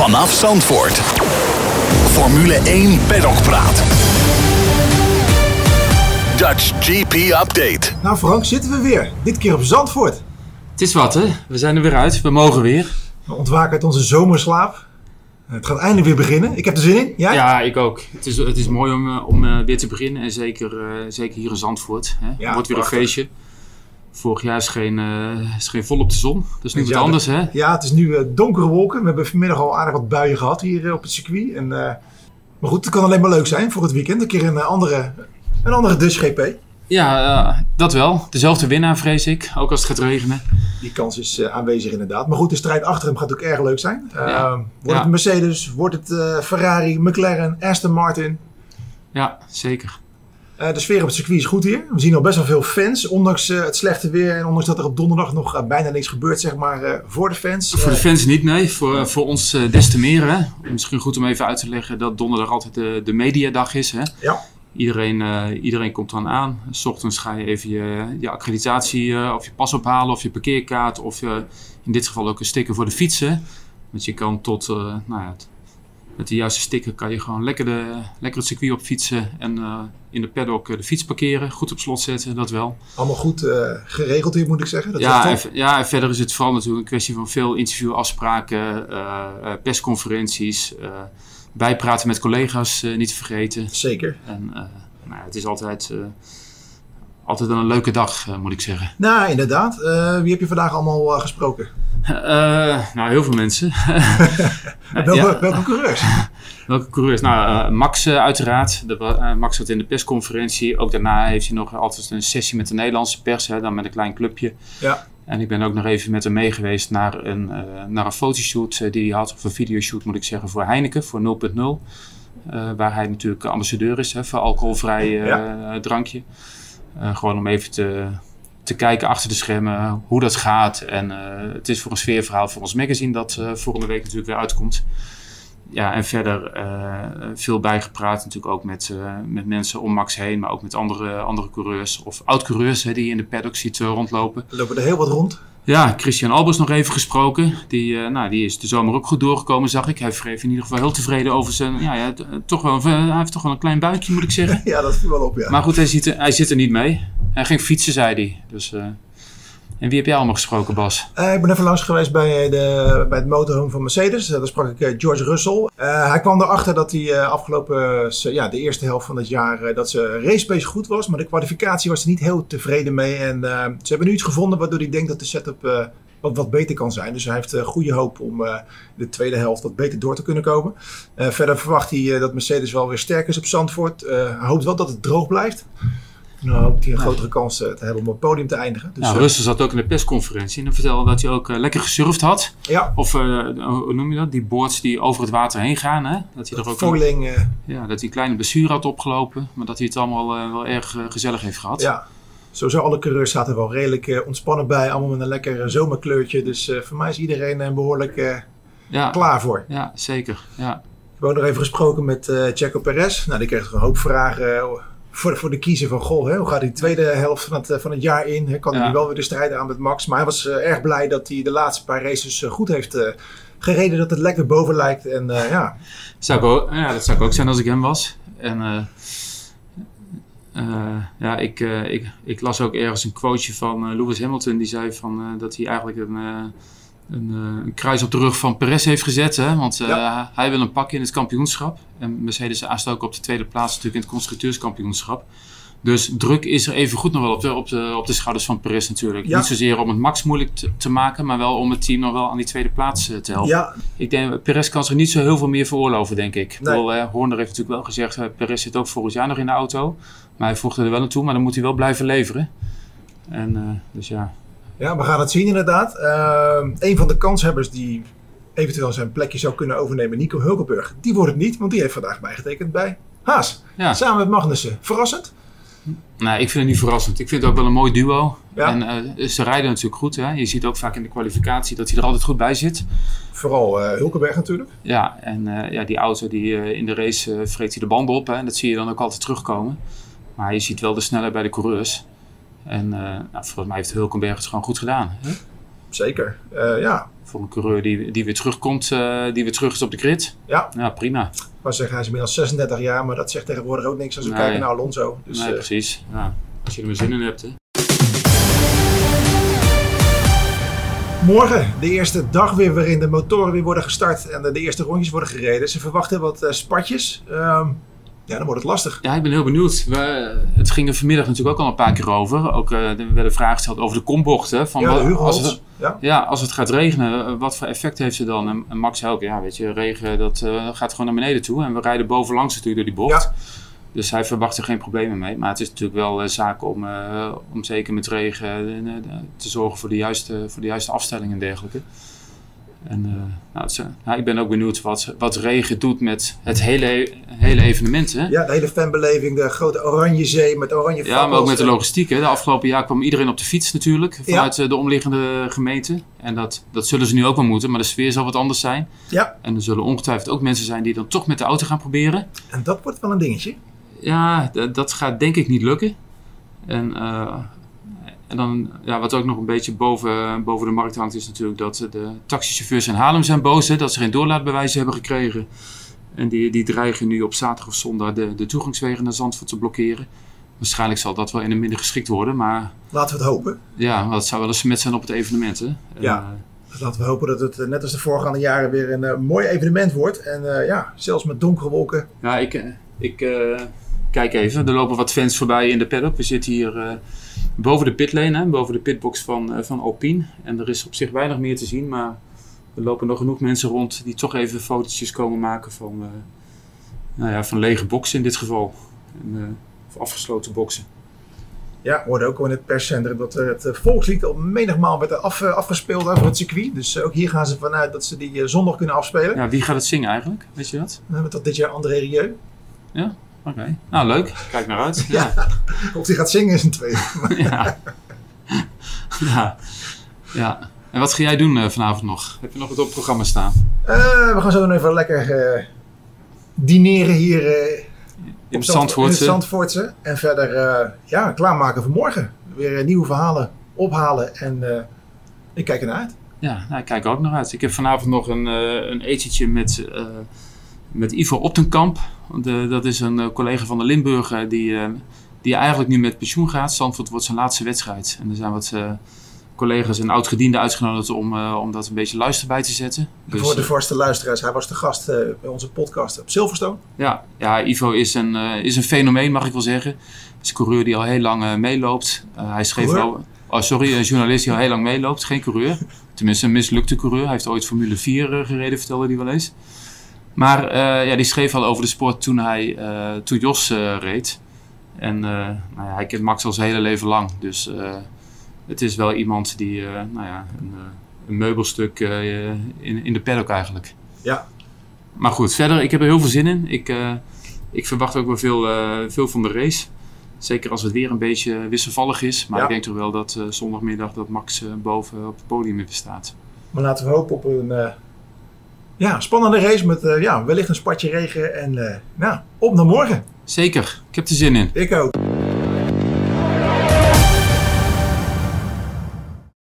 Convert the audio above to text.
Vanaf Zandvoort. Formule 1 Paddock Praat. Dutch GP Update. Nou Frank, zitten we weer. Dit keer op Zandvoort. Het is wat, hè? We zijn er weer uit. We mogen weer. We ontwaken uit onze zomerslaap. Het gaat eindelijk weer beginnen. Ik heb er zin in. Jij? Ja, ik ook. Het is, het is mooi om, eh, om eh, weer te beginnen. En zeker, eh, zeker hier in Zandvoort. Hè? Ja, wordt weer prachtig. een feestje. Vorig jaar scheen, eh scheen volop de zon. Dus nu Ja, wat anders, hè? Ja, het is nu eh, donkere wolken. We hebben vanmiddag al aardig wat buien gehad hier eh, op het circuit. En, maar goed, het kan alleen maar leuk zijn voor het weekend. Een keer een andere, een andere Dutch GP. Ja, dat wel. Dezelfde winnaar, vrees ik. Ook als het gaat regenen. Die kans is aanwezig inderdaad. Maar goed, de strijd achter hem gaat ook erg leuk zijn. Ja. Wordt Ja. het Mercedes, wordt het Ferrari, McLaren, Aston Martin. Ja, zeker. Eh, de sfeer op het circuit is goed hier. We zien al best wel veel fans, ondanks eh, het slechte weer en ondanks dat er op donderdag nog eh, bijna niks gebeurt, zeg maar, voor de fans. Voor de fans niet, nee. Voor, voor ons des te meer, hè? Misschien goed om even uit te leggen dat donderdag altijd de, de mediadag is, hè? Ja. Iedereen, iedereen komt dan aan. S ochtends ga je even je, je accreditatie of je pas ophalen of je parkeerkaart of in dit geval ook een sticker voor de fietsen. Want je kan tot, nou ja, met de juiste sticker kan je gewoon lekker, de, lekker het circuit op fietsen en eh, in de paddock eh, de fiets parkeren. Goed op slot zetten, dat wel. allemaal goed eh, geregeld hier, moet ik zeggen. Dat Ja, en, ja, en verder is het vooral natuurlijk een kwestie van veel interviewafspraken, eh, persconferenties, bijpraten met collega's niet te vergeten. Zeker. En nou, het is altijd, altijd een leuke dag, moet ik zeggen. Nou, inderdaad. Wie heb je vandaag allemaal gesproken? Eh, nou, heel veel mensen. welke, ja. welke coureurs? Welke coureurs? Nou, eh, Max eh, uiteraard. De, Max zat in de persconferentie. Ook daarna heeft hij nog altijd een sessie met de Nederlandse pers, hè, dan met een klein clubje. Ja. En ik ben ook nog even met hem mee geweest naar een, naar een fotoshoot die hij had, of een videoshoot moet ik zeggen, voor Heineken, voor 0.0. Eh, waar hij natuurlijk ambassadeur is hè, voor alcoholvrij drankje. Gewoon om even te, te kijken achter de schermen hoe dat gaat. En eh, het is voor een sfeerverhaal voor ons magazine dat eh, volgende week natuurlijk weer uitkomt. Ja, en verder eh, veel bijgepraat natuurlijk ook met, met mensen om Max heen, maar ook met andere, andere coureurs of oud-coureurs die in de paddock ziet rondlopen. Lopen er heel wat rond. Ja, Christian Albers nog even gesproken. Die, eh, nou, die is de zomer ook goed doorgekomen, zag ik. Hij wreef in ieder geval heel tevreden over zijn... Ja, ja, t- toch wel, een- hij heeft toch wel een klein buikje, moet ik zeggen. Ja, dat viel wel op, ja. Maar goed, hij, ziet er, hij zit er niet mee. Hij ging fietsen, zei hij. Dus, eh, en wie heb jij allemaal gesproken, Bas? Eh, ik ben even langs geweest bij, eh, de, bij het motorhome van Mercedes. Daar sprak ik eh, George Russell. Hij kwam erachter dat hij eh, afgelopen, ja, de eerste helft van het jaar, dat ze goed was. Maar de kwalificatie was er niet heel tevreden mee. En ze hebben nu iets gevonden waardoor hij denkt dat de setup wat, wat beter kan zijn. Dus hij heeft goede hoop om de tweede helft wat beter door te kunnen komen. Verder verwacht hij dat Mercedes wel weer sterk is op Zandvoort. Hij hoopt wel dat het droog blijft. Nou hoopt hij een grotere kans eh, te hebben om op het podium te eindigen. Dus, nou, eh, Russell zat ook in de persconferentie. En dan vertelde dat hij ook eh, lekker gesurfd had. ja, Of, eh, hoe noem je dat? Die boards die over het water heen gaan. Hè? Dat hij er ook een, eh, ja, dat hij een kleine blessure had opgelopen. Maar dat hij het allemaal wel erg gezellig heeft gehad. Ja, sowieso alle coureurs zaten wel redelijk eh, ontspannen bij. Allemaal met een lekker zomerkleurtje. Dus eh, voor mij is iedereen eh, behoorlijk eh, ja, klaar voor. ja zeker. Ja. Ik heb ook nog even gesproken met eh Checo Perez. Nou, die kreeg toch een hoop vragen voor, voor de kiezer van... Goh, hè, hoe gaat de tweede helft van het, eh, van het jaar in? Hè? Kan hij Ja. wel weer de strijd aan met Max? Maar hij was eh, erg blij dat hij de laatste paar races eh, goed heeft gereden. Dat het lekker boven lijkt. En ja, Zou ik ook, ja, dat zou ik ook zijn als ik hem was. En ja, ik, ik, ik las ook ergens een quoteje van Lewis Hamilton. Die zei van, dat hij eigenlijk een, een, eh, een kruis op de rug van Perez heeft gezet. Hè? Want eh, Ja. hij wil een pakje in het kampioenschap. En Mercedes aast ook op de tweede plaats natuurlijk in het constructeurskampioenschap. Dus druk is er even goed nog wel op de, op de, op de schouders van Perez natuurlijk. Ja. Niet zozeer om het Max moeilijk te, te maken, maar wel om het team nog wel aan die tweede plaats eh, te helpen. ja, Ik denk, Perez kan zich niet zo heel veel meer veroorloven, denk ik. Nee. eh, Horner heeft natuurlijk wel gezegd, eh, Perez zit ook volgend jaar nog in de auto. Maar hij voegt er wel naartoe, maar dan moet hij wel blijven leveren. En dus ja, Ja, we gaan het zien inderdaad. Ehm een van de kanshebbers die eventueel zijn plekje zou kunnen overnemen, Nico Hulkenberg, die wordt het niet, want die heeft vandaag bijgetekend bij Haas. ja. Samen met Magnussen. Verrassend? Nou, ik vind het niet verrassend. Ik vind het ook wel een mooi duo. Ja. En eh, ze rijden natuurlijk goed. Hè? Je ziet ook vaak in de kwalificatie dat hij er altijd goed bij zit. Vooral eh, Hulkenberg natuurlijk. Ja, en eh, ja, die auto die, in de race vreet hij de banden op. Hè? En dat zie je dan ook altijd terugkomen. Maar je ziet wel de snelheid bij de coureurs. En eh, nou, volgens mij heeft Hulkenberg het gewoon goed gedaan. Hè? Zeker, uh, ja. Voor een coureur die, die weer terugkomt, uh, die weer terug is op de grid. Ja. Ja, prima. Ik zeggen, hij is inmiddels 36 jaar, maar dat zegt tegenwoordig ook niks als we nee. kijken naar Alonso. Dus, nee, precies. Ja. Als je er maar zin in hebt, hè. Morgen, de eerste dag weer waarin de motoren weer worden gestart en de, de eerste rondjes worden gereden. Ze verwachten wat uh, spatjes. Um, ja, dan wordt het lastig. Ja, ik ben heel benieuwd. We, het ging er vanmiddag natuurlijk ook al een paar keer over. Ook, uh, er werden vragen gesteld over de kombochten. Van ja, wat, als, het, ja. ja. als het gaat regenen, wat voor effect heeft ze dan? En, en Max ook, ja, weet je, regen dat uh, gaat gewoon naar beneden toe. En we rijden bovenlangs natuurlijk door die bocht. Ja. Dus hij verwacht er geen problemen mee. Maar het is natuurlijk wel uh, zaak om, om zeker met regen te zorgen voor de, juiste, voor de juiste afstelling en dergelijke. En nou, het, nou, ik ben ook benieuwd wat, wat regen doet met het hele, hele evenement. Hè? Ja, de hele fanbeleving, de grote oranje zee met oranje Ja, maar ook met de logistiek. Hè? De afgelopen jaar kwam iedereen op de fiets natuurlijk, vanuit ja. de omliggende gemeenten. En dat, dat zullen ze nu ook wel moeten, maar de sfeer zal wat anders zijn. Ja. En er zullen ongetwijfeld ook mensen zijn die dan toch met de auto gaan proberen. En dat wordt wel een dingetje. Ja, dat gaat denk ik niet lukken. En, uh, en dan, ja, wat ook nog een beetje boven, boven de markt hangt, is natuurlijk dat de taxichauffeurs in Haarlem zijn boos. Hè, dat ze geen doorlaatbewijzen hebben gekregen. En die, die dreigen nu op zaterdag of zondag de, de toegangswegen naar Zandvoort te blokkeren. Waarschijnlijk zal dat wel in een minder geschikt worden, maar... Laten we het hopen. Ja, dat zou wel eens met zijn op het evenement, hè. Ja. En, Laten we hopen dat het net als de voorgaande jaren weer een uh, mooi evenement wordt. En uh, ja, zelfs met donkere wolken. Ja, ik, ik kijk even. Er lopen wat fans voorbij in de paddock. We zitten hier uh, boven de pitlane, hè, boven de pitbox van, uh, van Alpine. En er is op zich weinig meer te zien, maar er lopen nog genoeg mensen rond die toch even fotootjes komen maken van, nou ja, van lege boxen in dit geval. En, of afgesloten boxen. Ja, hoorde ook al in het perscentrum dat het volkslied al menigmaal werd af, afgespeeld over het circuit. Dus ook hier gaan ze vanuit dat ze die zondag kunnen afspelen. Ja, wie gaat het zingen eigenlijk? Weet je dat? We hebben dat dit jaar André Rieu. Ja? Oké, okay. nou leuk. Kijk naar uit. Ja. ja. Of die gaat zingen is een tweede. ja. ja. Ja. En wat ga jij doen uh, vanavond nog? Heb je nog wat op het programma staan? Uh, we gaan zo dan even lekker uh, dineren hier in het Zandvoortse. In Zandvoortse. En verder ja, klaarmaken voor morgen. Weer nieuwe verhalen ophalen en ik kijk ernaar uit. Ja, nou, ik kijk er ook naar uit. Ik heb vanavond nog een, een etentje met met Ivo Optenkamp. De, dat is een uh, collega van de Limburger die, uh, die eigenlijk nu met pensioen gaat. Zandvoort wordt zijn laatste wedstrijd. En er zijn wat collega's en oud-gedienden uitgenodigd om, om dat een beetje luister bij te zetten. Dus, voor de voorste luisteraars, hij was de gast bij onze podcast op Silverstone. Ja, ja Ivo is een, is een fenomeen, mag ik wel zeggen. Het is een coureur die al heel lang meeloopt. hij schreef wel... Oh, sorry, een journalist die al heel lang meeloopt. Geen coureur. Tenminste, een mislukte coureur. Hij heeft ooit Formule 4 gereden, vertelde hij wel eens. Maar uh, ja, die schreef al over de sport toen, hij, uh, toen Jos uh, reed. En nou ja, hij kent Max al zijn hele leven lang. Dus het is wel iemand die nou ja, een, een meubelstuk in, in de paddock eigenlijk. Ja. Maar goed, verder, ik heb er heel veel zin in. Ik, ik verwacht ook wel veel, veel van de race. Zeker als het weer een beetje wisselvallig is. Maar Ja. ik denk toch wel dat zondagmiddag dat Max boven op het podium weer staat. Maar laten we hopen op een eh, ja, spannende race met eh, ja, wellicht een spatje regen. En eh, nou, op naar morgen. Zeker, ik heb er zin in. Ik ook.